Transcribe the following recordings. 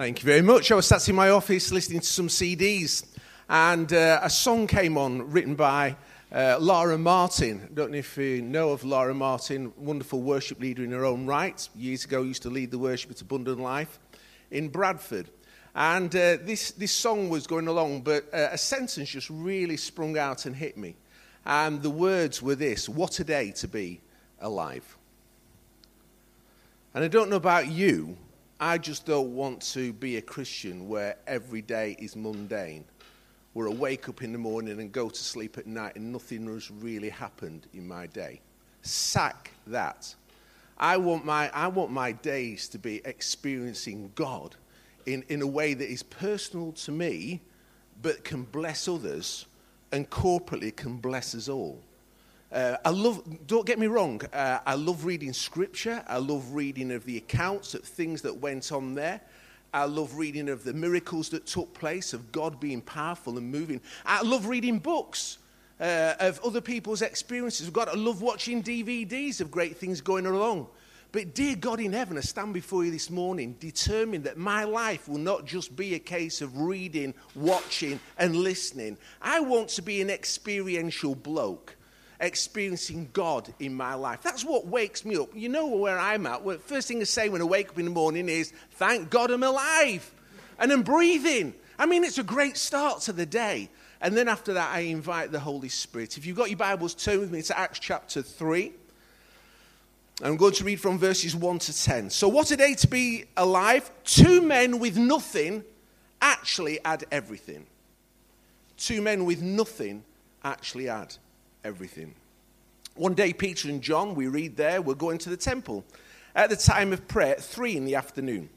Thank you very much. I was sat in my office listening to some CDs, and uh, a song came on written by uh, Laura Martin. I don't know if you know of Laura Martin, wonderful worship leader in her own right. Years ago, used to lead the worship at Abundant Life in Bradford. And uh, this, this song was going along, but uh, a sentence just really sprung out and hit me. And the words were this What a day to be alive. And I don't know about you, I just don't want to be a Christian where every day is mundane, where I wake up in the morning and go to sleep at night and nothing has really happened in my day. Sack that. I want my, I want my days to be experiencing God in, in a way that is personal to me, but can bless others and corporately can bless us all. Uh, I love, don't get me wrong, uh, I love reading scripture. I love reading of the accounts of things that went on there. I love reading of the miracles that took place, of God being powerful and moving. I love reading books uh, of other people's experiences God. I love watching DVDs of great things going along. But, dear God in heaven, I stand before you this morning determined that my life will not just be a case of reading, watching, and listening. I want to be an experiential bloke experiencing God in my life. That's what wakes me up. You know where I'm at. First thing I say when I wake up in the morning is, Thank God I'm alive and I'm breathing. I mean, it's a great start to the day. And then after that, I invite the Holy Spirit. If you've got your Bibles, turn with me to Acts chapter 3. I'm going to read from verses 1 to 10. So, what a day to be alive. Two men with nothing actually had everything. Two men with nothing actually had everything. One day, Peter and John, we read there, were going to the temple at the time of prayer at three in the afternoon.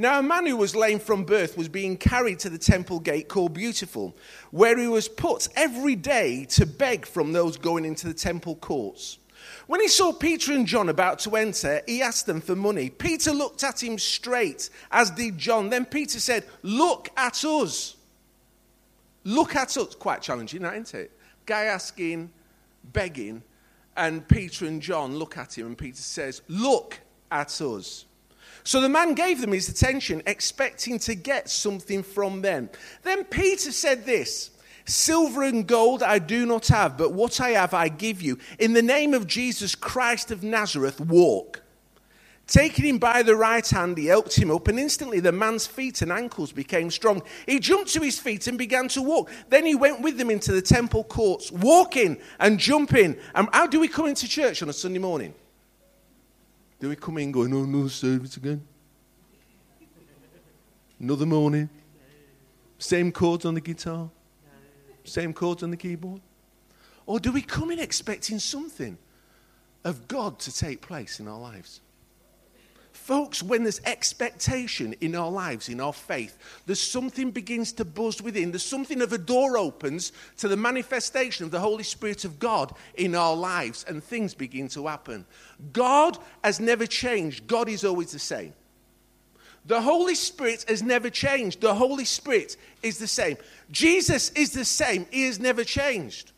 Now, a man who was lame from birth was being carried to the temple gate called Beautiful, where he was put every day to beg from those going into the temple courts. When he saw Peter and John about to enter, he asked them for money. Peter looked at him straight, as did John. Then Peter said, Look at us. Look at us. Quite challenging, isn't it? Guy asking begging, and Peter and John look at him, and Peter says, Look at us. So the man gave them his attention, expecting to get something from them. Then Peter said this Silver and gold I do not have, but what I have I give you. In the name of Jesus Christ of Nazareth, walk. Taking him by the right hand, he helped him up, and instantly the man's feet and ankles became strong. He jumped to his feet and began to walk. Then he went with them into the temple courts, walking and jumping. And how do we come into church on a Sunday morning? Do we come in going, oh, no service again? Another morning? Same chords on the guitar? Same chords on the keyboard? Or do we come in expecting something of God to take place in our lives? Folks, when there's expectation in our lives, in our faith, there's something begins to buzz within. There's something of a door opens to the manifestation of the Holy Spirit of God in our lives, and things begin to happen. God has never changed, God is always the same. The Holy Spirit has never changed. The Holy Spirit is the same. Jesus is the same. He has never changed.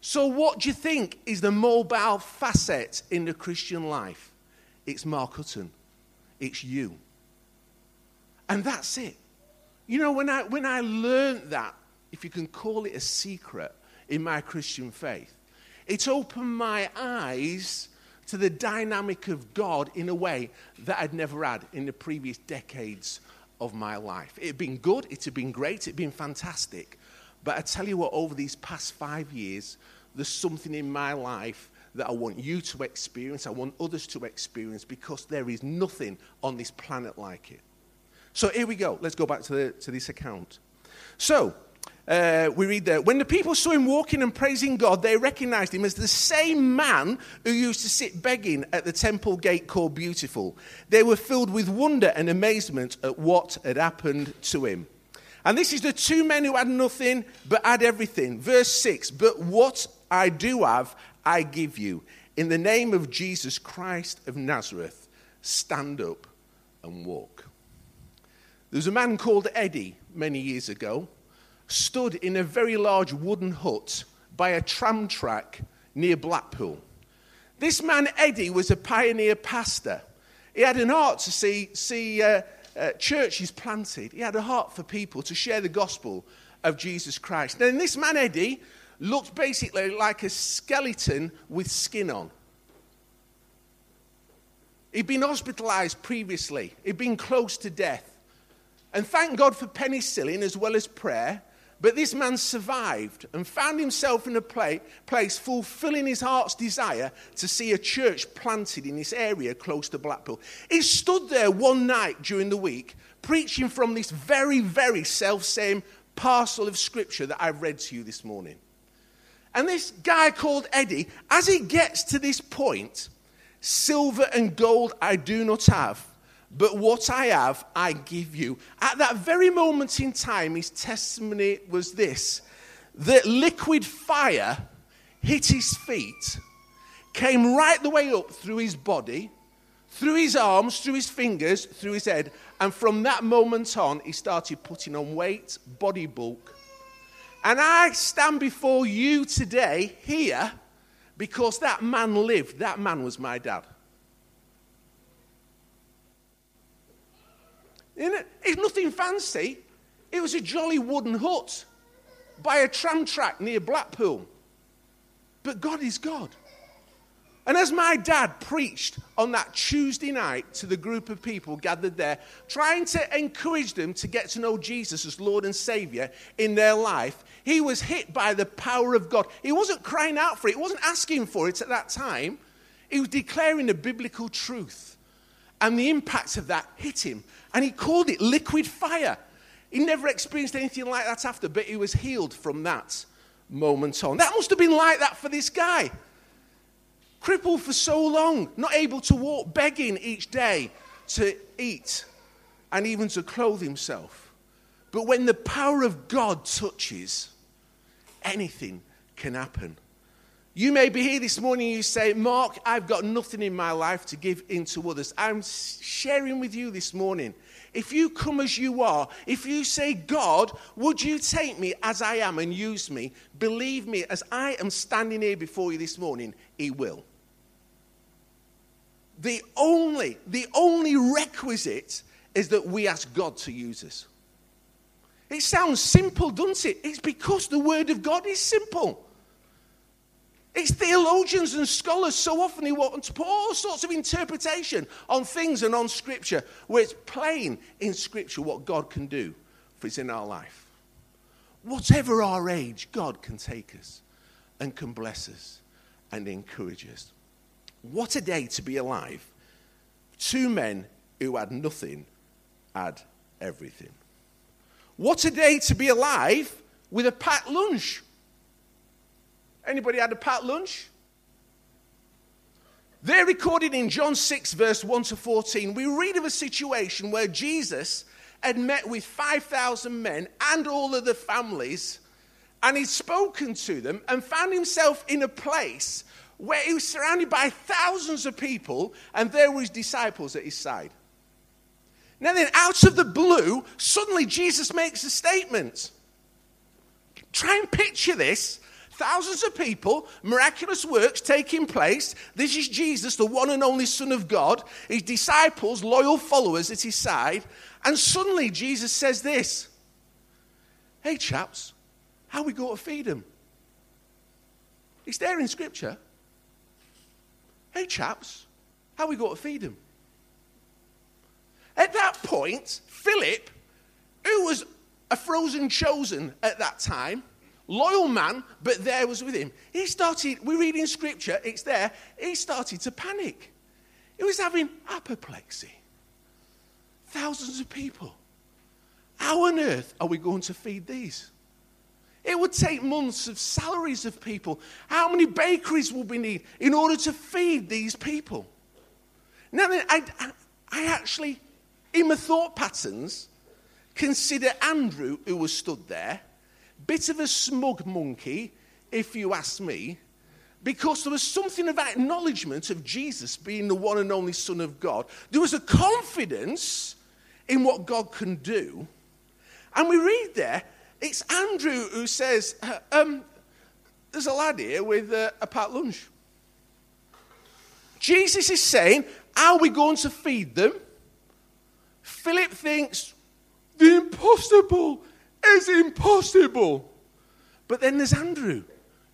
So, what do you think is the mobile facet in the Christian life? It's Mark Hutton it's you. And that's it. You know, when I, when I learned that, if you can call it a secret in my Christian faith, it opened my eyes to the dynamic of God in a way that I'd never had in the previous decades of my life. It had been good, it had been great, it had been fantastic. But I tell you what, over these past five years, there's something in my life that I want you to experience, I want others to experience, because there is nothing on this planet like it. So here we go. Let's go back to, the, to this account. So, uh, we read there, when the people saw him walking and praising God, they recognized him as the same man who used to sit begging at the temple gate called Beautiful. They were filled with wonder and amazement at what had happened to him. And this is the two men who had nothing but had everything. Verse 6 But what I do have, I give you. In the name of Jesus Christ of Nazareth, stand up and walk. There was a man called Eddie many years ago, stood in a very large wooden hut by a tram track near Blackpool. This man, Eddie, was a pioneer pastor. He had an heart to see, see uh, uh, churches planted. He had a heart for people to share the gospel of Jesus Christ. Then this man, Eddie, looked basically like a skeleton with skin on. He'd been hospitalized previously, he'd been close to death. And thank God for penicillin as well as prayer. But this man survived and found himself in a place fulfilling his heart's desire to see a church planted in this area close to Blackpool. He stood there one night during the week preaching from this very, very self same parcel of scripture that I've read to you this morning. And this guy called Eddie, as he gets to this point, silver and gold I do not have but what I have, I give you. At that very moment in time, his testimony was this that liquid fire hit his feet, came right the way up through his body, through his arms, through his fingers, through his head. And from that moment on, he started putting on weight, body bulk. And I stand before you today here because that man lived. That man was my dad. It's nothing fancy. It was a jolly wooden hut by a tram track near Blackpool. But God is God. And as my dad preached on that Tuesday night to the group of people gathered there, trying to encourage them to get to know Jesus as Lord and Savior in their life, he was hit by the power of God. He wasn't crying out for it, he wasn't asking for it at that time. He was declaring the biblical truth. And the impact of that hit him. And he called it liquid fire. He never experienced anything like that after, but he was healed from that moment on. That must have been like that for this guy. Crippled for so long, not able to walk, begging each day to eat and even to clothe himself. But when the power of God touches, anything can happen. You may be here this morning you say, Mark, I've got nothing in my life to give into others. I'm sharing with you this morning. If you come as you are, if you say, God, would you take me as I am and use me? Believe me, as I am standing here before you this morning, He will. The only, the only requisite is that we ask God to use us. It sounds simple, doesn't it? It's because the Word of God is simple. It's theologians and scholars so often who want to put all sorts of interpretation on things and on Scripture, where it's plain in Scripture what God can do for us in our life. Whatever our age, God can take us and can bless us and encourage us. What a day to be alive. Two men who had nothing had everything. What a day to be alive with a packed lunch. Anybody had a packed lunch? They're recorded in John 6, verse 1 to 14. We read of a situation where Jesus had met with 5,000 men and all of the families, and he'd spoken to them and found himself in a place where he was surrounded by thousands of people, and there were his disciples at his side. Now, then, out of the blue, suddenly Jesus makes a statement. Try and picture this Thousands of people, miraculous works taking place. This is Jesus, the one and only Son of God, his disciples, loyal followers at his side. And suddenly Jesus says this Hey, chaps, how we going to feed them? It's there in Scripture. Hey, chaps, how we going to feed them? At that point, Philip, who was a frozen chosen at that time, loyal man, but there was with him. He started, we read in scripture, it's there, he started to panic. He was having apoplexy. Thousands of people. How on earth are we going to feed these? It would take months of salaries of people. How many bakeries will we need in order to feed these people? Now, I, I actually, in my thought patterns, consider Andrew, who was stood there, Bit of a smug monkey, if you ask me, because there was something of acknowledgement of Jesus being the one and only Son of God. There was a confidence in what God can do. And we read there, it's Andrew who says, uh, um, There's a lad here with uh, a pat lunch. Jesus is saying, Are we going to feed them? Philip thinks the impossible is impossible. But then there's Andrew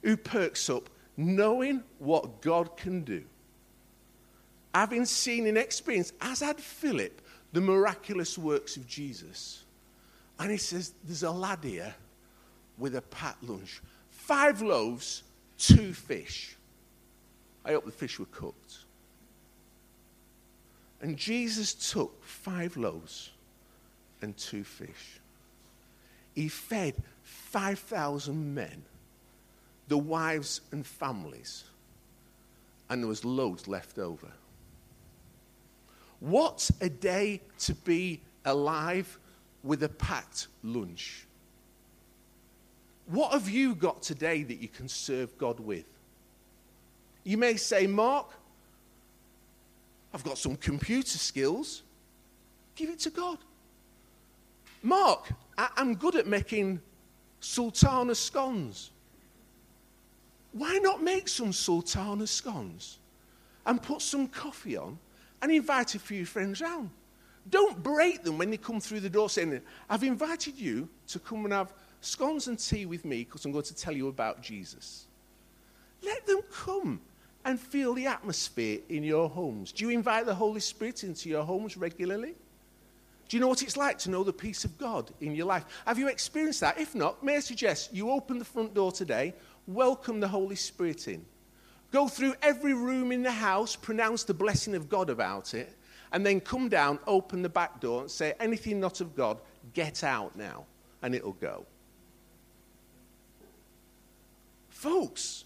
who perks up, knowing what God can do. Having seen and experienced, as had Philip, the miraculous works of Jesus. And he says, There's a lad here with a packed lunch. Five loaves, two fish. I hope the fish were cooked. And Jesus took five loaves and two fish. He fed 5,000 men, the wives and families, and there was loads left over. What a day to be alive with a packed lunch. What have you got today that you can serve God with? You may say, Mark, I've got some computer skills. Give it to God. Mark, I- am good at making sultana scones. Why not make some sultana scones and put some coffee on and invite a few friends round? Don't break them when they come through the door saying, I've invited you to come and have scones and tea with me because I'm going to tell you about Jesus. Let them come and feel the atmosphere in your homes. Do you invite the Holy Spirit into your homes regularly? Do you know what it's like to know the peace of God in your life? Have you experienced that? If not, may I suggest you open the front door today, welcome the Holy Spirit in. Go through every room in the house, pronounce the blessing of God about it, and then come down, open the back door, and say, Anything not of God, get out now, and it'll go. Folks,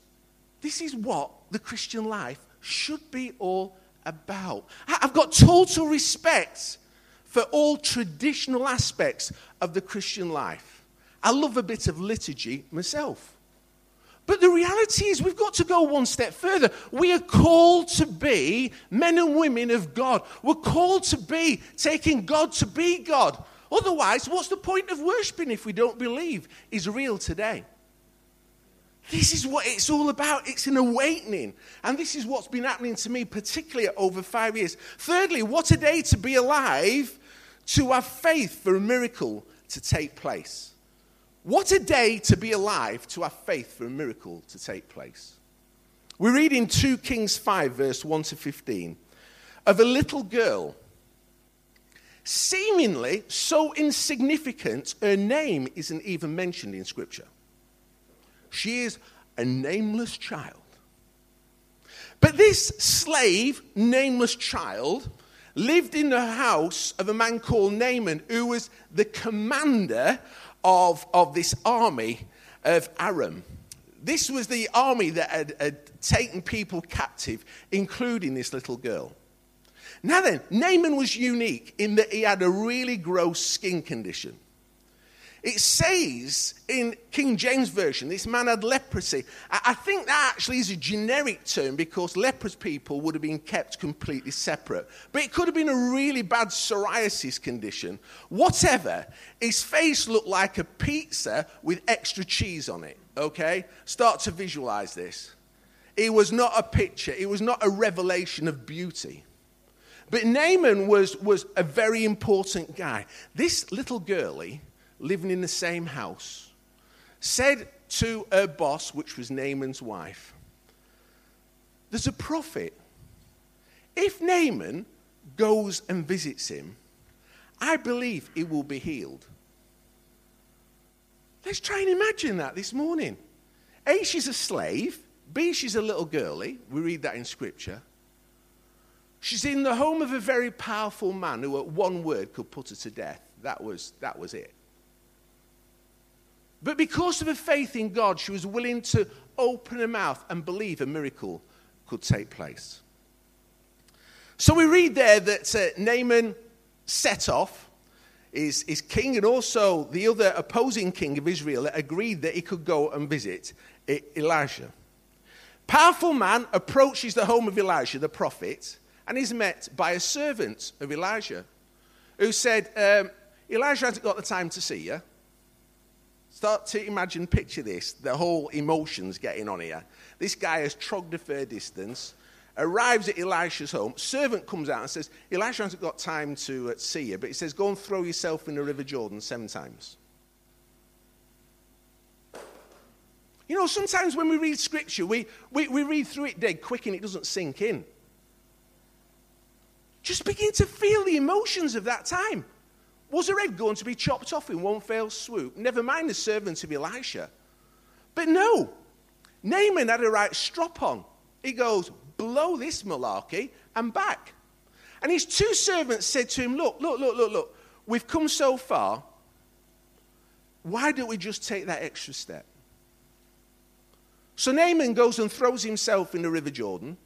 this is what the Christian life should be all about. I've got total respect for all traditional aspects of the Christian life. I love a bit of liturgy myself. But the reality is, we've got to go one step further. We are called to be men and women of God. We're called to be taking God to be God. Otherwise, what's the point of worshiping if we don't believe is real today? This is what it's all about. It's an awakening. And this is what's been happening to me, particularly over five years. Thirdly, what a day to be alive, to have faith for a miracle to take place. What a day to be alive, to have faith for a miracle to take place. We read in 2 Kings 5, verse 1 to 15, of a little girl, seemingly so insignificant, her name isn't even mentioned in Scripture. She is a nameless child. But this slave, nameless child, lived in the house of a man called Naaman, who was the commander of, of this army of Aram. This was the army that had, had taken people captive, including this little girl. Now then, Naaman was unique in that he had a really gross skin condition. It says in King James Version, this man had leprosy. I think that actually is a generic term because leprous people would have been kept completely separate. But it could have been a really bad psoriasis condition. Whatever, his face looked like a pizza with extra cheese on it. Okay? Start to visualize this. It was not a picture, it was not a revelation of beauty. But Naaman was, was a very important guy. This little girlie living in the same house, said to her boss, which was Naaman's wife, There's a prophet. If Naaman goes and visits him, I believe he will be healed. Let's try and imagine that this morning. A, she's a slave. B, she's a little girlie. We read that in Scripture. She's in the home of a very powerful man who, at one word, could put her to death. That was, that was it. But because of her faith in God, she was willing to open her mouth and believe a miracle could take place. So we read there that uh, Naaman set off, his, his king, and also the other opposing king of Israel agreed that he could go and visit Elijah. Powerful man approaches the home of Elijah, the prophet, and is met by a servant of Elijah who said, um, Elijah hasn't got the time to see you. Start to imagine, picture this the whole emotions getting on here. This guy has trogged a fair distance, arrives at Elisha's home. Servant comes out and says, Elisha hasn't got time to uh, see you, but he says, Go and throw yourself in the River Jordan seven times. You know, sometimes when we read scripture, we, we, we read through it dead quick and it doesn't sink in. Just begin to feel the emotions of that time. Was her head going to be chopped off in one fell swoop? Never mind the servant of Elisha. But no, Naaman had a right strop on. He goes, blow this malarkey and back. And his two servants said to him, Look, look, look, look, look, we've come so far. Why don't we just take that extra step? So Naaman goes and throws himself in the River Jordan.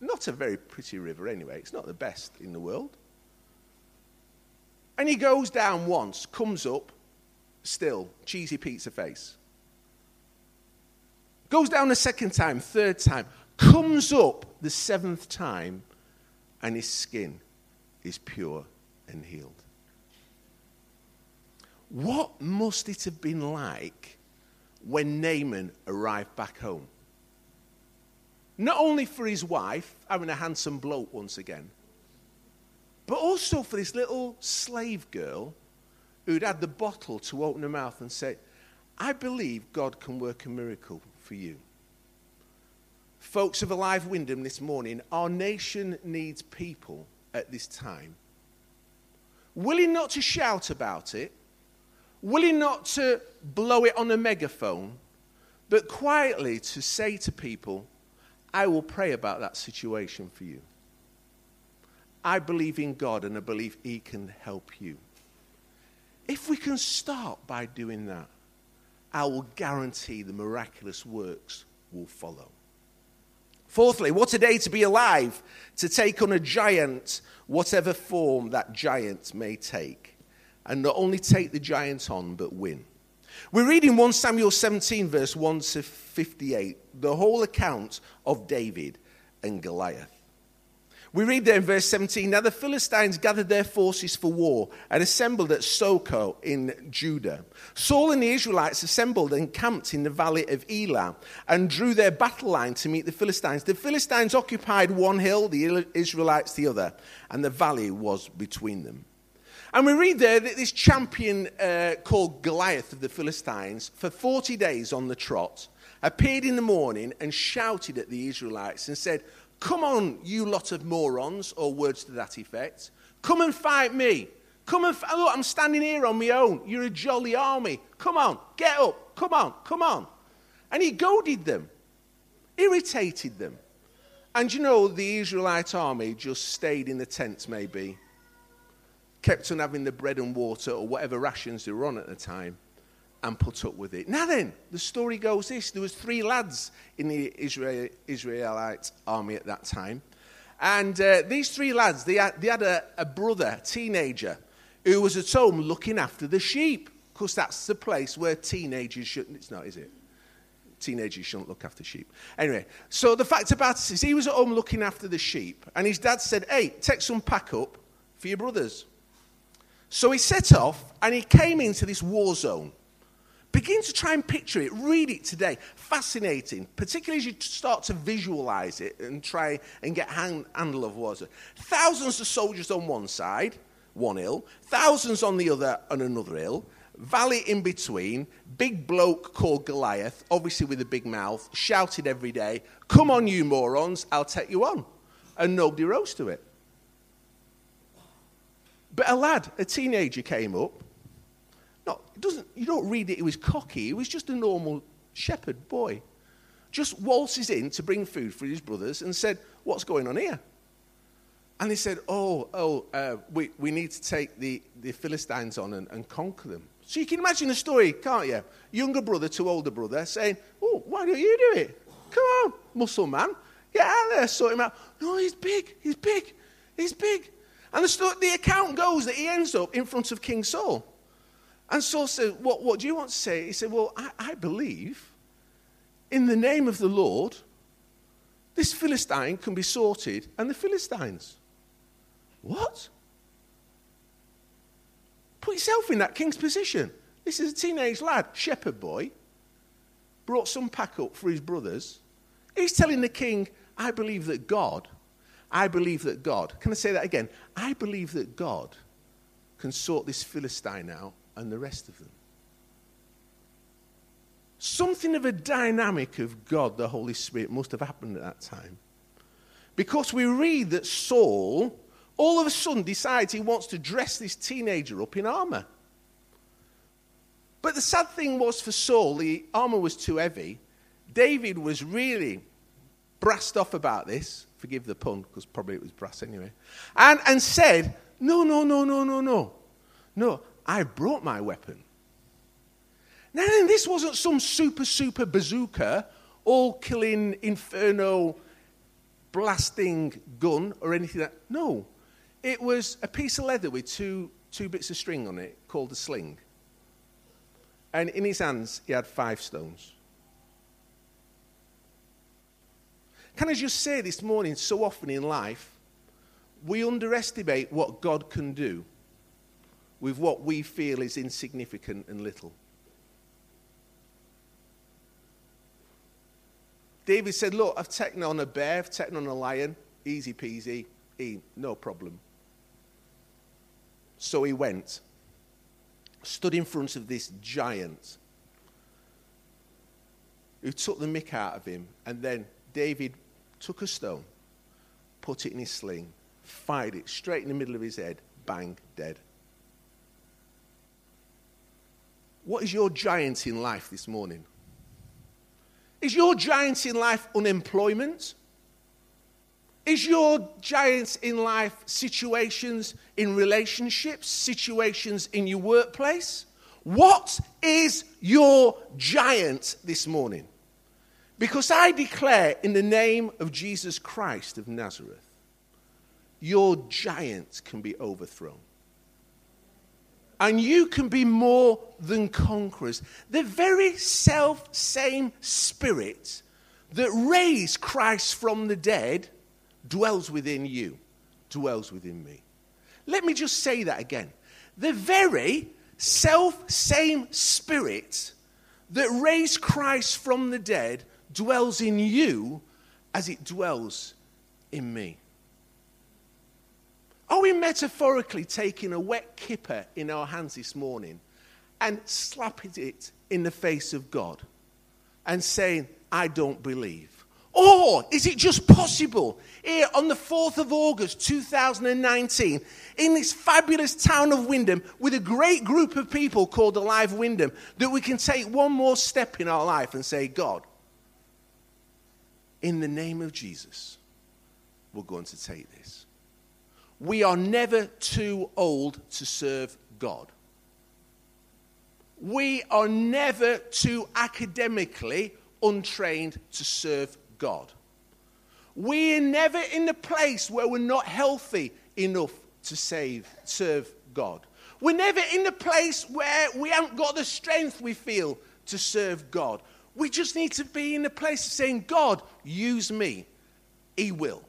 Not a very pretty river, anyway. It's not the best in the world. And he goes down once, comes up, still, cheesy pizza face. Goes down a second time, third time, comes up the seventh time, and his skin is pure and healed. What must it have been like when Naaman arrived back home? Not only for his wife, having a handsome bloke once again, but also for this little slave girl who'd had the bottle to open her mouth and say, I believe God can work a miracle for you. Folks of Alive Wyndham this morning, our nation needs people at this time willing not to shout about it, willing not to blow it on a megaphone, but quietly to say to people, I will pray about that situation for you. I believe in God and I believe He can help you. If we can start by doing that, I will guarantee the miraculous works will follow. Fourthly, what a day to be alive, to take on a giant, whatever form that giant may take, and not only take the giant on, but win. We're reading 1 Samuel 17, verse 1 to 58, the whole account of David and Goliath. We read there in verse 17 Now the Philistines gathered their forces for war and assembled at Socoh in Judah. Saul and the Israelites assembled and camped in the valley of Elah and drew their battle line to meet the Philistines. The Philistines occupied one hill, the Israelites the other, and the valley was between them. And we read there that this champion uh, called Goliath of the Philistines, for 40 days on the trot, appeared in the morning and shouted at the Israelites and said, Come on, you lot of morons, or words to that effect. Come and fight me. Come and fight. Look, I'm standing here on my own. You're a jolly army. Come on, get up. Come on, come on. And he goaded them, irritated them. And you know, the Israelite army just stayed in the tents, maybe, kept on having the bread and water or whatever rations they were on at the time and put up with it. Now then, the story goes this. There was three lads in the Israel, Israelite army at that time. And uh, these three lads, they had, they had a, a brother, teenager, who was at home looking after the sheep. Because that's the place where teenagers shouldn't, it's not, is it? Teenagers shouldn't look after sheep. Anyway, so the fact about it is he was at home looking after the sheep. And his dad said, hey, take some pack up for your brothers. So he set off and he came into this war zone. Begin to try and picture it. Read it today. Fascinating, particularly as you start to visualize it and try and get hand, handle of what it. Thousands of soldiers on one side, one hill. Thousands on the other, on another hill. Valley in between. Big bloke called Goliath, obviously with a big mouth, shouted every day, Come on, you morons, I'll take you on. And nobody rose to it. But a lad, a teenager, came up not, doesn't, you don't read it, he was cocky. He was just a normal shepherd boy. Just waltzes in to bring food for his brothers and said, What's going on here? And they said, Oh, oh, uh, we, we need to take the, the Philistines on and, and conquer them. So you can imagine the story, can't you? Younger brother to older brother saying, Oh, why don't you do it? Come on, muscle man. Get out there, sort him out. No, he's big, he's big, he's big. And the, the account goes that he ends up in front of King Saul. And Saul said, What, what do you want to say? He said, Well, I, I believe in the name of the Lord, this Philistine can be sorted, and the Philistines. What? Put yourself in that king's position. This is a teenage lad, shepherd boy, brought some pack up for his brothers. He's telling the king, I believe that God I believe that God, can I say that again? I believe that God can sort this Philistine out and the rest of them. Something of a dynamic of God, the Holy Spirit, must have happened at that time. Because we read that Saul all of a sudden decides he wants to dress this teenager up in armor. But the sad thing was for Saul, the armor was too heavy. David was really brassed off about this. Forgive the pun, because probably it was brass anyway. And, and said, No, no, no, no, no, no. No, I brought my weapon. Now, this wasn't some super, super bazooka, all killing inferno blasting gun or anything like that. No, it was a piece of leather with two, two bits of string on it called a sling. And in his hands, he had five stones. Can I just say this morning, so often in life, we underestimate what God can do with what we feel is insignificant and little. David said, Look, I've taken on a bear, I've taken on a lion, easy peasy, no problem. So he went, stood in front of this giant who took the mick out of him, and then David took a stone, put it in his sling, fired it straight in the middle of his head, bang, dead. What is your giant in life this morning? Is your giant in life unemployment? Is your giant in life situations in relationships, situations in your workplace? What is your giant this morning? Because I declare in the name of Jesus Christ of Nazareth, your giant can be overthrown. And you can be more than conquerors. The very self same spirit that raised Christ from the dead dwells within you, dwells within me. Let me just say that again. The very self same spirit that raised Christ from the dead dwells in you as it dwells in me. Are we metaphorically taking a wet kipper in our hands this morning and slapping it in the face of God and saying, I don't believe? Or is it just possible here on the 4th of August 2019 in this fabulous town of Wyndham with a great group of people called Alive Wyndham that we can take one more step in our life and say, God, in the name of Jesus, we're going to take this. We are never too old to serve God. We are never too academically untrained to serve God. We're never in the place where we're not healthy enough to save, serve God. We're never in the place where we haven't got the strength we feel to serve God. We just need to be in the place of saying, God, use me. He will.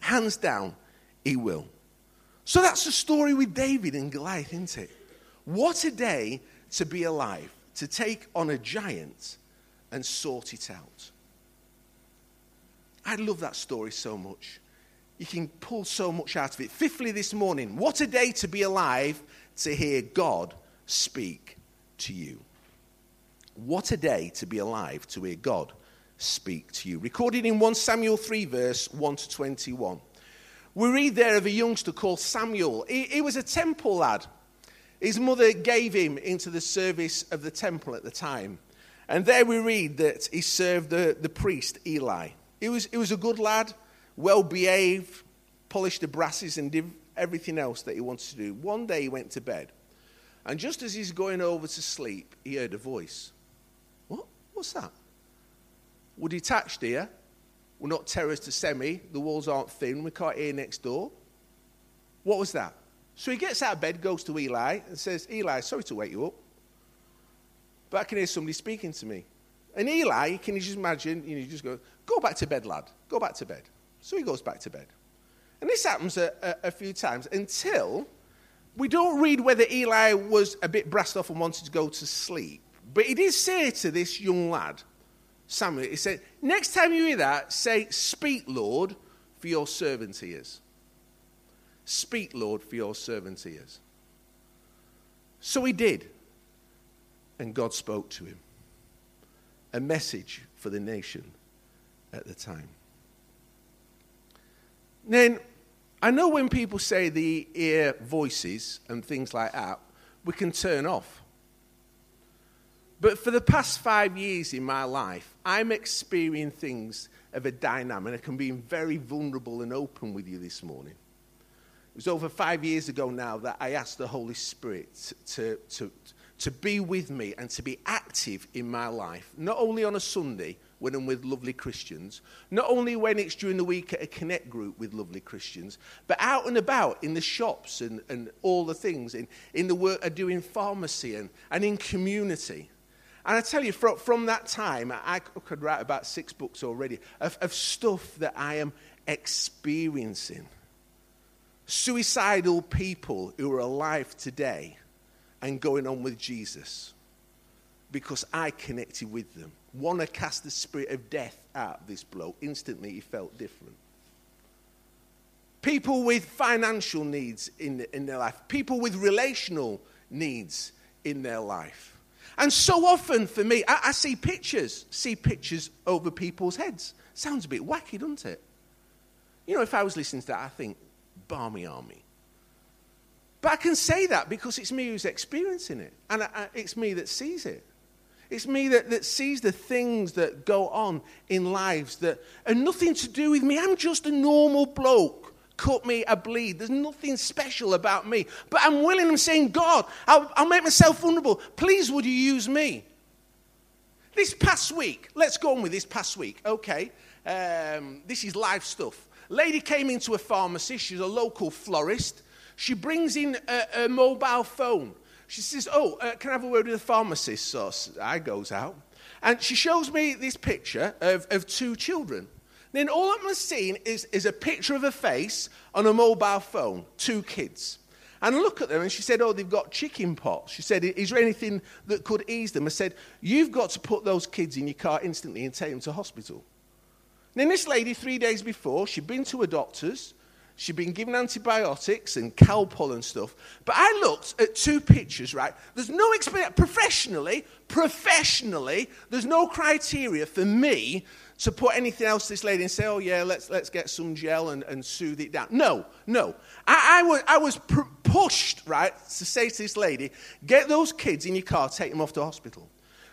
Hands down, He will. So that's the story with David and Goliath, isn't it? What a day to be alive, to take on a giant and sort it out. I love that story so much. You can pull so much out of it. Fifthly, this morning, what a day to be alive to hear God speak to you. What a day to be alive to hear God speak to you. Recorded in 1 Samuel 3, verse 1 to 21. We read there of a youngster called Samuel. He, he was a temple lad. His mother gave him into the service of the temple at the time. And there we read that he served the, the priest Eli. He was, he was a good lad, well behaved, polished the brasses, and did everything else that he wanted to do. One day he went to bed, and just as he's going over to sleep, he heard a voice. What? What's that? We're detached here. We're not terrace to semi. The walls aren't thin. We can't hear next door. What was that? So he gets out of bed, goes to Eli, and says, Eli, sorry to wake you up, but I can hear somebody speaking to me. And Eli, can you just imagine, you know, he just goes, Go back to bed, lad. Go back to bed. So he goes back to bed. And this happens a, a, a few times until we don't read whether Eli was a bit brassed off and wanted to go to sleep. But he did say to this young lad, Samuel, he said, Next time you hear that, say, Speak, Lord, for your servant ears. Speak, Lord, for your servant ears. So he did. And God spoke to him. A message for the nation at the time. Then, I know when people say the ear voices and things like that, we can turn off. But for the past five years in my life, I'm experiencing things of a dynamic. I can be very vulnerable and open with you this morning. It was over five years ago now that I asked the Holy Spirit to, to, to be with me and to be active in my life, not only on a Sunday when I'm with lovely Christians, not only when it's during the week at a connect group with lovely Christians, but out and about in the shops and, and all the things, in, in the work I do in pharmacy and, and in community. And I tell you, from, from that time, I could write about six books already of, of stuff that I am experiencing. Suicidal people who are alive today and going on with Jesus because I connected with them. Want to cast the spirit of death out of this bloke. Instantly, he felt different. People with financial needs in, in their life, people with relational needs in their life and so often for me, I, I, see pictures, see pictures over people's heads. Sounds a bit wacky, doesn't it? You know, if I was listening to that, I think, Barmy Army. But I can say that because it's me who's experiencing it. And I, I, it's me that sees it. It's me that, that sees the things that go on in lives that are nothing to do with me. I'm just a normal bloke cut me a bleed. There's nothing special about me. But I'm willing, I'm saying, God, I'll, I'll make myself vulnerable. Please, would you use me? This past week, let's go on with this past week. Okay, um, this is live stuff. Lady came into a pharmacy. She's a local florist. She brings in a, a mobile phone. She says, "Oh, uh, can I have a word with the pharmacist?" So I goes out, and she shows me this picture of, of two children. Then all I'm seeing is, is a picture of a face on a mobile phone, two kids. And I look at them and she said, Oh, they've got chicken pox. She said, Is there anything that could ease them? I said, You've got to put those kids in your car instantly and take them to hospital. Then this lady, three days before, she'd been to a doctor's, she'd been given antibiotics and Calpol and stuff. But I looked at two pictures, right? There's no experience, professionally, professionally, there's no criteria for me to put anything else to this lady and say, oh, yeah, let's, let's get some gel and, and soothe it down. No, no. I, I was, I was pr- pushed, right, to say to this lady, get those kids in your car, take them off to hospital.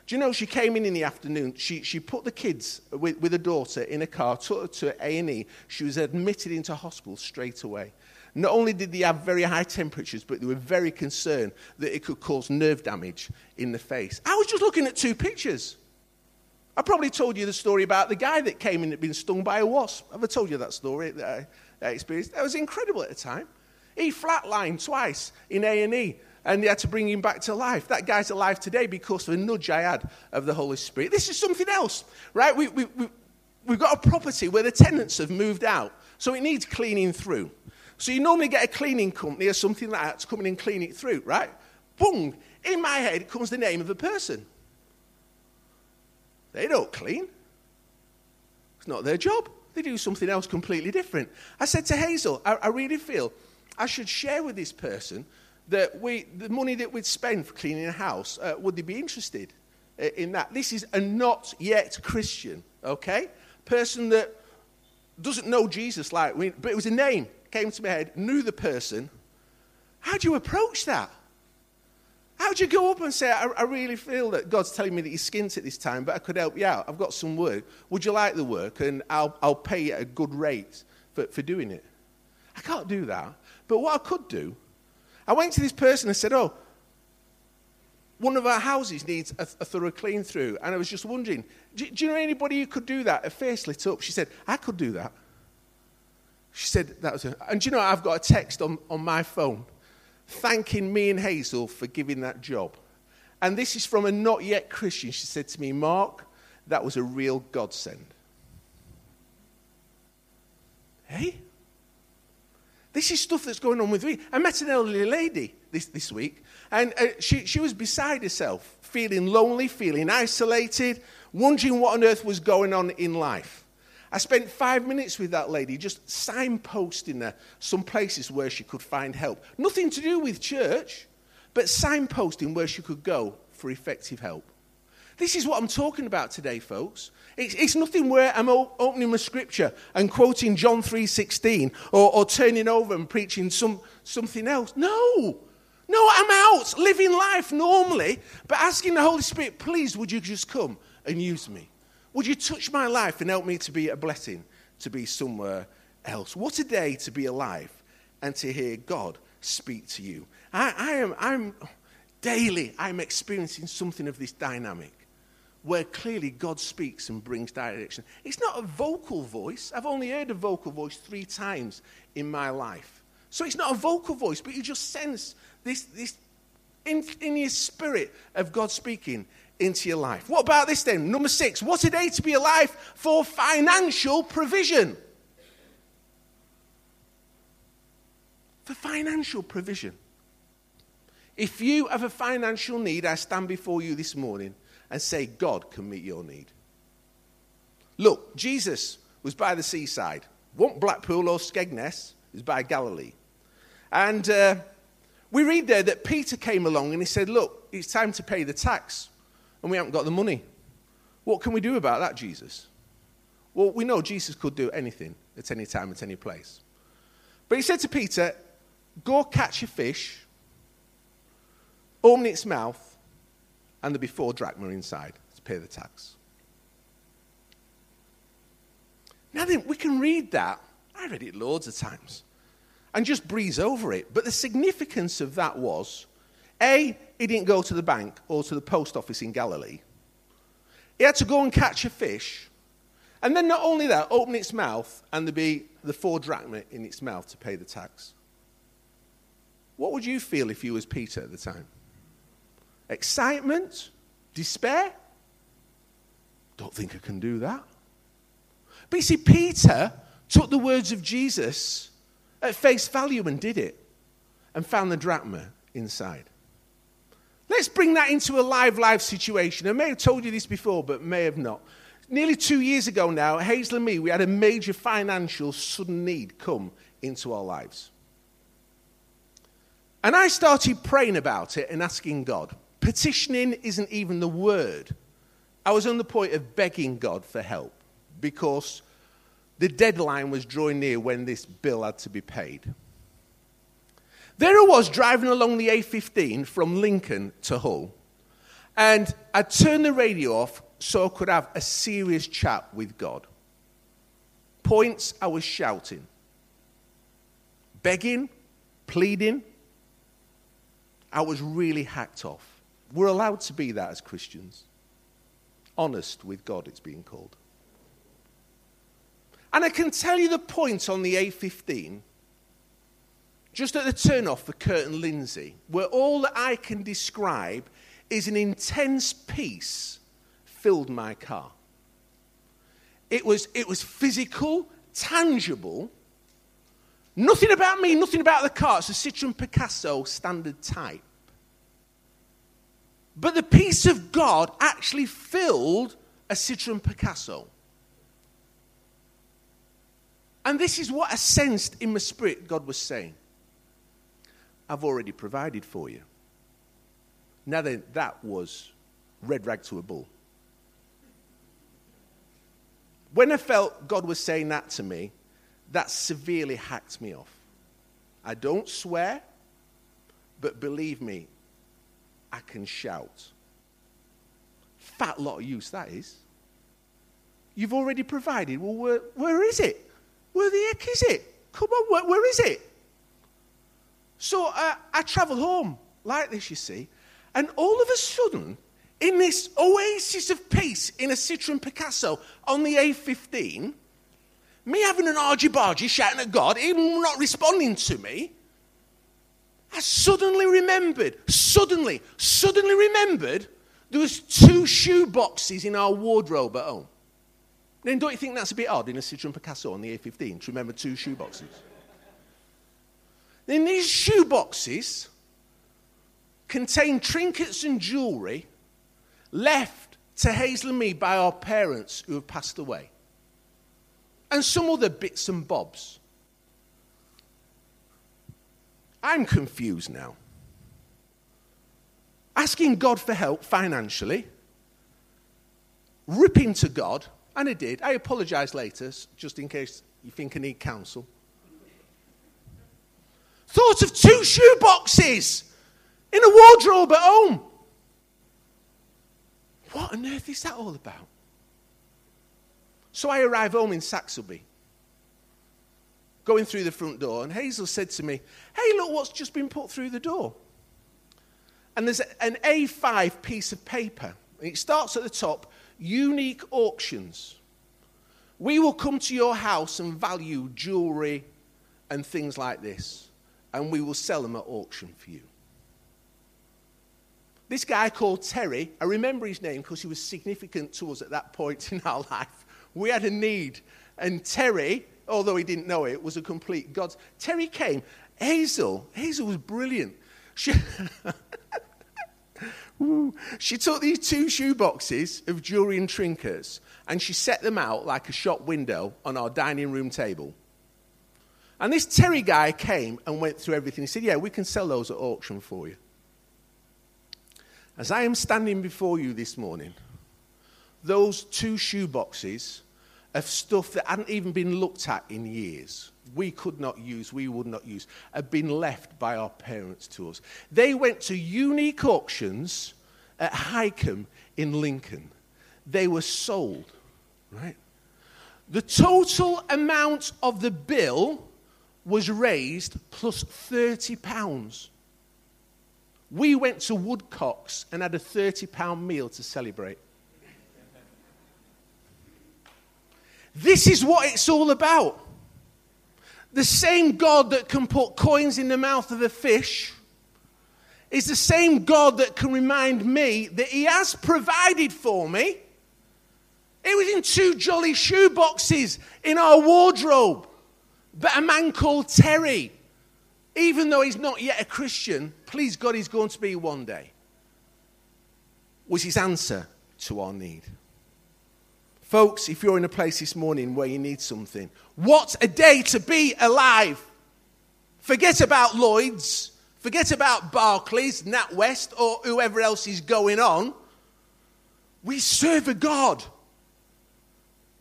Do you know, she came in in the afternoon. She, she put the kids with, with a daughter in a car, took her to A&E. She was admitted into hospital straight away. Not only did they have very high temperatures, but they were very concerned that it could cause nerve damage in the face. I was just looking at two pictures. I probably told you the story about the guy that came in and had been stung by a wasp. Have I told you that story that I, that I experienced? That was incredible at the time. He flatlined twice in A&E and they had to bring him back to life. That guy's alive today because of a nudge I had of the Holy Spirit. This is something else, right? We, we, we, we've got a property where the tenants have moved out, so it needs cleaning through. So you normally get a cleaning company or something like that to come in and clean it through, right? Boom! In my head comes the name of a person. They don't clean. It's not their job. They do something else completely different. I said to Hazel, I, I really feel I should share with this person that we, the money that we'd spend for cleaning a house, uh, would they be interested in that? This is a not yet Christian, okay? Person that doesn't know Jesus like but it was a name, came to my head, knew the person. How do you approach that? How do you go up and say, I, I, really feel that God's telling me that you're skint at this time, but I could help you out? I've got some work. Would you like the work? And I'll, I'll pay you a good rate for, for doing it. I can't do that. But what I could do, I went to this person and said, Oh, one of our houses needs a, a thorough clean through. And I was just wondering, do, do, you know anybody who could do that? Her face lit up. She said, I could do that. She said, that was a, And do you know, I've got a text on, on my phone thanking me and Hazel for giving that job. And this is from a not yet Christian. She said to me, Mark, that was a real godsend. Hey? This is stuff that's going on with me. I met an elderly lady this, this week, and uh, she, she was beside herself, feeling lonely, feeling isolated, wondering what on earth was going on in life. I spent five minutes with that lady just signposting her some places where she could find help. Nothing to do with church, but signposting where she could go for effective help. This is what I'm talking about today, folks. It's, it's nothing where I'm opening my scripture and quoting John 3.16 or, or turning over and preaching some, something else. No. No, I'm out living life normally, but asking the Holy Spirit, please, would you just come and use me? Would you touch my life and help me to be a blessing, to be somewhere else? What a day to be alive and to hear God speak to you. I, I am, I'm daily, I'm experiencing something of this dynamic where clearly God speaks and brings direction. It's not a vocal voice. I've only heard a vocal voice three times in my life. So it's not a vocal voice, but you just sense this, this in, in your spirit of God speaking into your life. What about this then? Number six, what a day to be alive for financial provision. For financial provision. If you have a financial need, I stand before you this morning and say, God can meet your need. Look, Jesus was by the seaside. What Blackpool or Skegness is by Galilee. And uh, we read there that Peter came along and he said, Look, it's time to pay the tax, and we haven't got the money. What can we do about that, Jesus? Well, we know Jesus could do anything at any time, at any place. But he said to Peter, Go catch a fish, open its mouth, and there'll be four drachma inside to pay the tax. Now then, we can read that. I read it loads of times and just breeze over it. But the significance of that was A, he didn't go to the bank or to the post office in Galilee. He had to go and catch a fish. And then not only that, open its mouth and there'd be the four drachma in its mouth to pay the tax. What would you feel if you was Peter at the time? Excitement? Despair? Don't think I can do that. But you see, Peter took the words of Jesus at face value and did it and found the drachma inside. Let's bring that into a live, live situation. I may have told you this before, but may have not. Nearly two years ago now, Hazel and me, we had a major financial sudden need come into our lives. And I started praying about it and asking God. Petitioning isn't even the word. I was on the point of begging God for help because the deadline was drawing near when this bill had to be paid. There I was driving along the A15 from Lincoln to Hull, and I turned the radio off so I could have a serious chat with God. Points I was shouting, begging, pleading. I was really hacked off. We're allowed to be that as Christians. Honest with God, it's being called. And I can tell you the point on the A15, just at the turn off for Kirton Lindsey, where all that I can describe is an intense peace filled my car. It was, it was physical, tangible. Nothing about me, nothing about the car. It's a Citroen Picasso standard type. But the peace of God actually filled a Citroen Picasso. And this is what I sensed in my spirit God was saying. I've already provided for you. Now then, that was red rag to a bull. When I felt God was saying that to me, that severely hacked me off. I don't swear, but believe me, I can shout. Fat lot of use that is. You've already provided. Well, where, where is it? Where the heck is it? Come on, where, where is it? So uh, I travel home like this, you see, and all of a sudden, in this oasis of peace in a Citroen Picasso on the A15, me having an argy bargy shouting at God, even not responding to me, I suddenly remembered, suddenly, suddenly remembered there was two shoe boxes in our wardrobe at home. Then don't you think that's a bit odd in a Citroen Picasso on the A15 to remember two shoe boxes? Then these shoe boxes contain trinkets and jewellery left to Hazel and me by our parents who have passed away. and some other bits and bobs. I'm confused now. Asking God for help financially, ripping to God, and I did. I apologise later, just in case you think I need counsel. Thought of two shoe boxes in a wardrobe at home. What on earth is that all about? So I arrive home in Saxilby, going through the front door, and Hazel said to me, Hey, look what's just been put through the door. And there's an A5 piece of paper. It starts at the top unique auctions. We will come to your house and value jewelry and things like this, and we will sell them at auction for you. This guy called Terry, I remember his name because he was significant to us at that point in our life. We had a need. And Terry, although he didn't know it, was a complete God. Terry came. Hazel, Hazel was brilliant. She, she took these two shoe boxes of jewelry and trinkets and she set them out like a shop window on our dining room table. And this Terry guy came and went through everything. He said, Yeah, we can sell those at auction for you. As I am standing before you this morning, those two shoe boxes of stuff that hadn't even been looked at in years, we could not use, we would not use, have been left by our parents to us. They went to unique auctions at Hykeham in Lincoln. They were sold, right? The total amount of the bill was raised plus 30 pounds. We went to Woodcocks and had a £30 meal to celebrate. This is what it's all about. The same God that can put coins in the mouth of a fish is the same God that can remind me that He has provided for me. It was in two jolly shoe boxes in our wardrobe. But a man called Terry even though he's not yet a Christian, please God, he's going to be one day, was his answer to our need. Folks, if you're in a place this morning where you need something, what a day to be alive! Forget about Lloyd's, forget about Barclays, NatWest, or whoever else is going on. We serve a God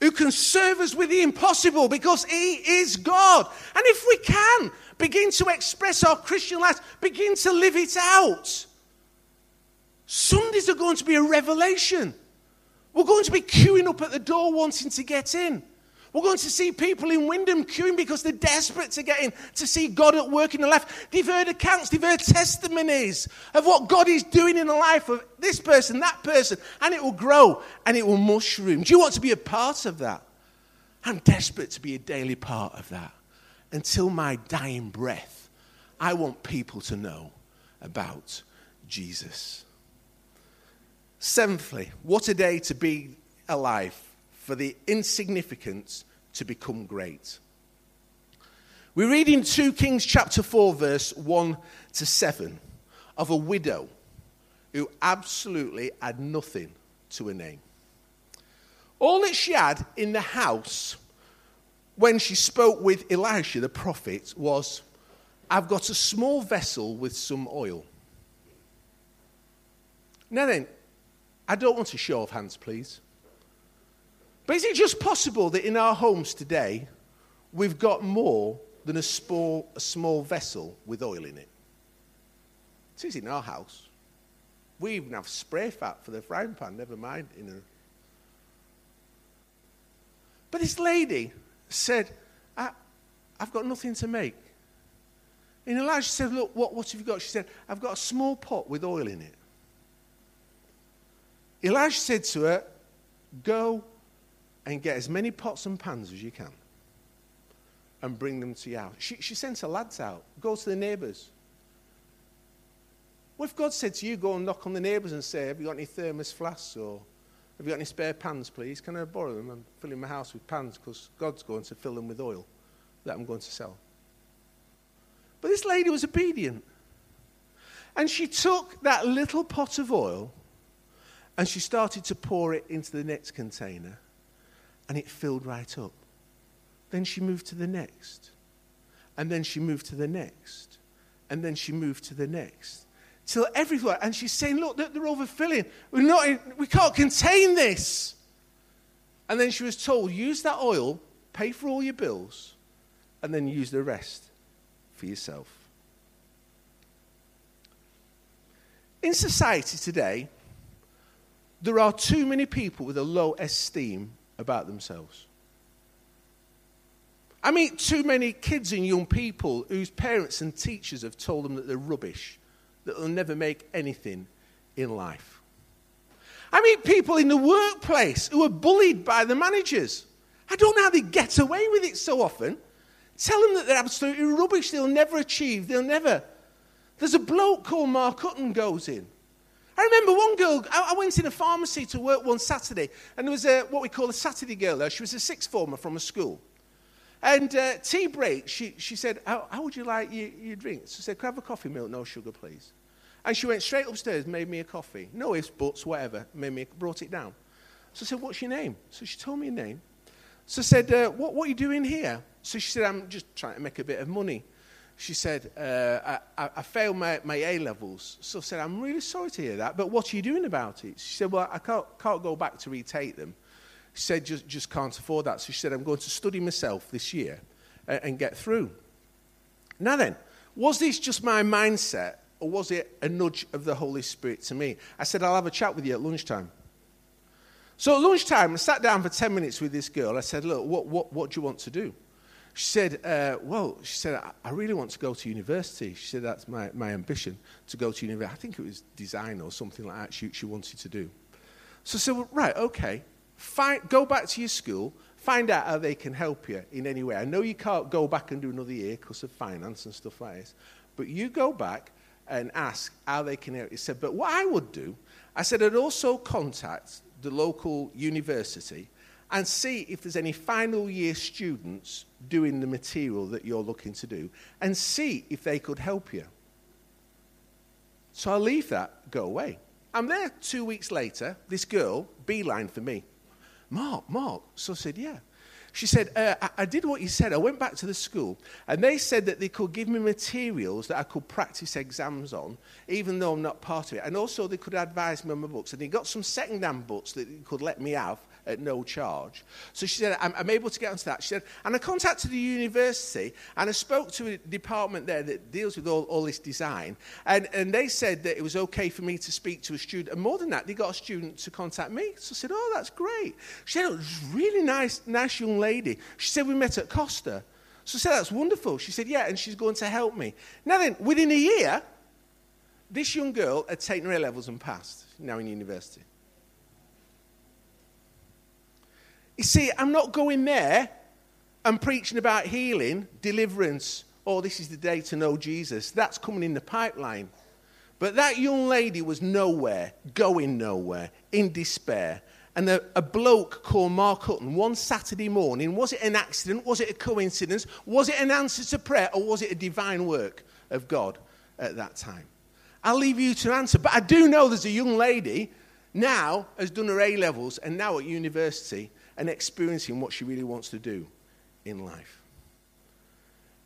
who can serve us with the impossible because he is God. And if we can, begin to express our Christian life, begin to live it out. Sundays are going to be a revelation. We're going to be queuing up at the door wanting to get in. We're going to see people in Wyndham queuing because they're desperate to get in, to see God at work in their life. They've heard accounts, they've heard testimonies of what God is doing in the life of this person, that person, and it will grow and it will mushroom. Do you want to be a part of that? I'm desperate to be a daily part of that until my dying breath, I want people to know about Jesus. Seventhly, what a day to be alive for the insignificant to become great. We read in 2 Kings chapter 4, verse 1 to 7, of a widow who absolutely had nothing to her name. All that she had in the house when she spoke with Elisha the prophet was, I've got a small vessel with some oil. Now then, I don't want to show off hands, please. But is it just possible that in our homes today, we've got more than a small, a small vessel with oil in it? It is in our house. We even have spray fat for the frying pan, never mind in a. But this lady said, I, have got nothing to make. And Elijah said, Look, what, what have you got? She said, I've got a small pot with oil in it. Elijah said to her, Go and get as many pots and pans as you can and bring them to your house. She, she sent her lads out, go to the neighbours. What if God said to you, go and knock on the neighbours and say, Have you got any thermos flasks or have you got any spare pans, please? Can I borrow them? I'm filling my house with pans because God's going to fill them with oil that I'm going to sell. But this lady was obedient. And she took that little pot of oil and she started to pour it into the next container, and it filled right up. Then she moved to the next. And then she moved to the next. And then she moved to the next. Till everywhere. And she's saying, Look, they're, overfilling. We're not in, we can't contain this. And then she was told, Use that oil, pay for all your bills, and then use the rest for yourself. In society today, there are too many people with a low esteem about themselves. I meet too many kids and young people whose parents and teachers have told them that they're rubbish, that they'll never make anything in life. I meet people in the workplace who are bullied by the managers. I don't know how they get away with it so often. Tell them that they're absolutely rubbish, they'll never achieve, they'll never. There's a bloke called Mark Hutton goes in. I remember one girl, I, went in a pharmacy to work one Saturday, and there was a, what we call a Saturday girl there. She was a sixth former from a school. And uh, tea break, she, she said, how, how would you like your, your drink? So I said, could I have a coffee milk? No sugar, please. And she went straight upstairs, made me a coffee. No ifs, buts, whatever. Made me, brought it down. So I said, what's your name? So she told me her name. So I said, uh, what, what are you doing here? So she said, I'm just trying to make a bit of money. She said, uh, I, I, failed my, my A levels. So I said, I'm really sorry to hear that, but what are you doing about it? She said, Well, I can't, can't go back to retake them. She said, just, just can't afford that. So she said, I'm going to study myself this year and, and get through. Now then, was this just my mindset or was it a nudge of the Holy Spirit to me? I said, I'll have a chat with you at lunchtime. So at lunchtime, I sat down for 10 minutes with this girl. I said, Look, what, what, what do you want to do? She said, uh, Well, she said, I really want to go to university. She said, That's my, my ambition to go to university. I think it was design or something like that she, she wanted to do. So I said, well, Right, okay. Find, go back to your school, find out how they can help you in any way. I know you can't go back and do another year because of finance and stuff like this, but you go back and ask how they can help you. He said, but what I would do, I said, I'd also contact the local university and see if there's any final year students doing the material that you're looking to do and see if they could help you. So I leave that, go away. I'm there two weeks later, this girl, beeline for me. Mark, Mark. So I said, Yeah. She said, uh, I, I, did what you said. I went back to the school, and they said that they could give me materials that I could practice exams on, even though I'm not part of it. And also, they could advise me on my books. And they got some second-hand books that they could let me have at no charge. So she said, I'm, I'm, able to get onto that. She said, and I contacted the university and I spoke to a department there that deals with all, all this design. And, and they said that it was okay for me to speak to a student. And more than that, they got a student to contact me. So I said, oh, that's great. She said, oh, it was really nice, nice young lady. She said, we met at Costa. So I said, that's wonderful. She said, yeah, and she's going to help me. Now then, within a year, this young girl had taken her A levels and passed, now in university. You see, I'm not going there and preaching about healing, deliverance, oh, this is the day to know Jesus. That's coming in the pipeline. But that young lady was nowhere, going nowhere, in despair. And a, a, bloke called Mark Hutton, one Saturday morning, was it an accident? Was it a coincidence? Was it an answer to prayer? Or was it a divine work of God at that time? I'll leave you to answer. But I do know there's a young lady now has done her A levels and now at university and experiencing what she really wants to do in life.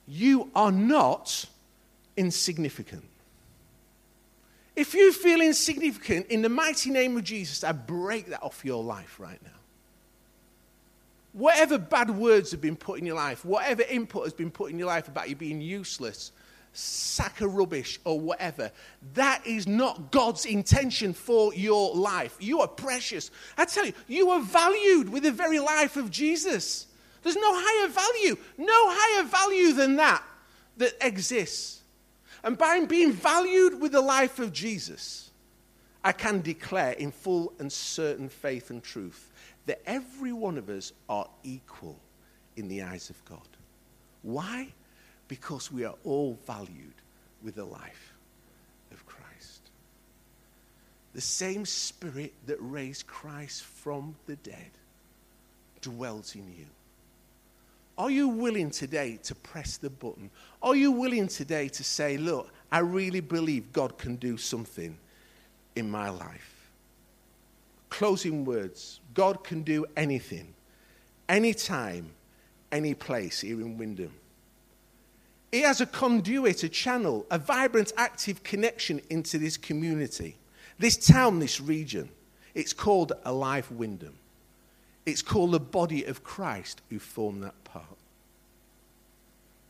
You are not insignificant. If you feel insignificant, in the mighty name of Jesus, I break that off your life right now. Whatever bad words have been put in your life, whatever input has been put in your life about you being useless, sack of rubbish or whatever. That is not God's intention for your life. You are precious. I tell you, you are valued with the very life of Jesus. There's no higher value, no higher value than that that exists. And by being valued with the life of Jesus, I can declare in full and certain faith and truth that every one of us are equal in the eyes of God. Why? Because we are all valued with the life of Christ. The same Spirit that raised Christ from the dead dwells in you. Are you willing today to press the button? Are you willing today to say, Look, I really believe God can do something in my life? Closing words God can do anything, anytime, any place here in Wyndham. He has a conduit, a channel, a vibrant, active connection into this community, this town, this region. It's called Alive Wyndham. It's called the body of Christ who form that part.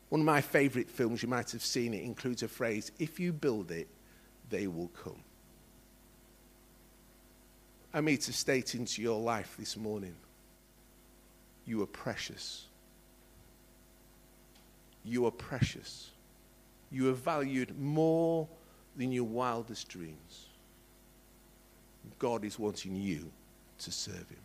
One of my favourite films, you might have seen it, includes a phrase if you build it, they will come. I mean to state into your life this morning you are precious. You are precious. You are valued more than your wildest dreams. God is wanting you to serve Him.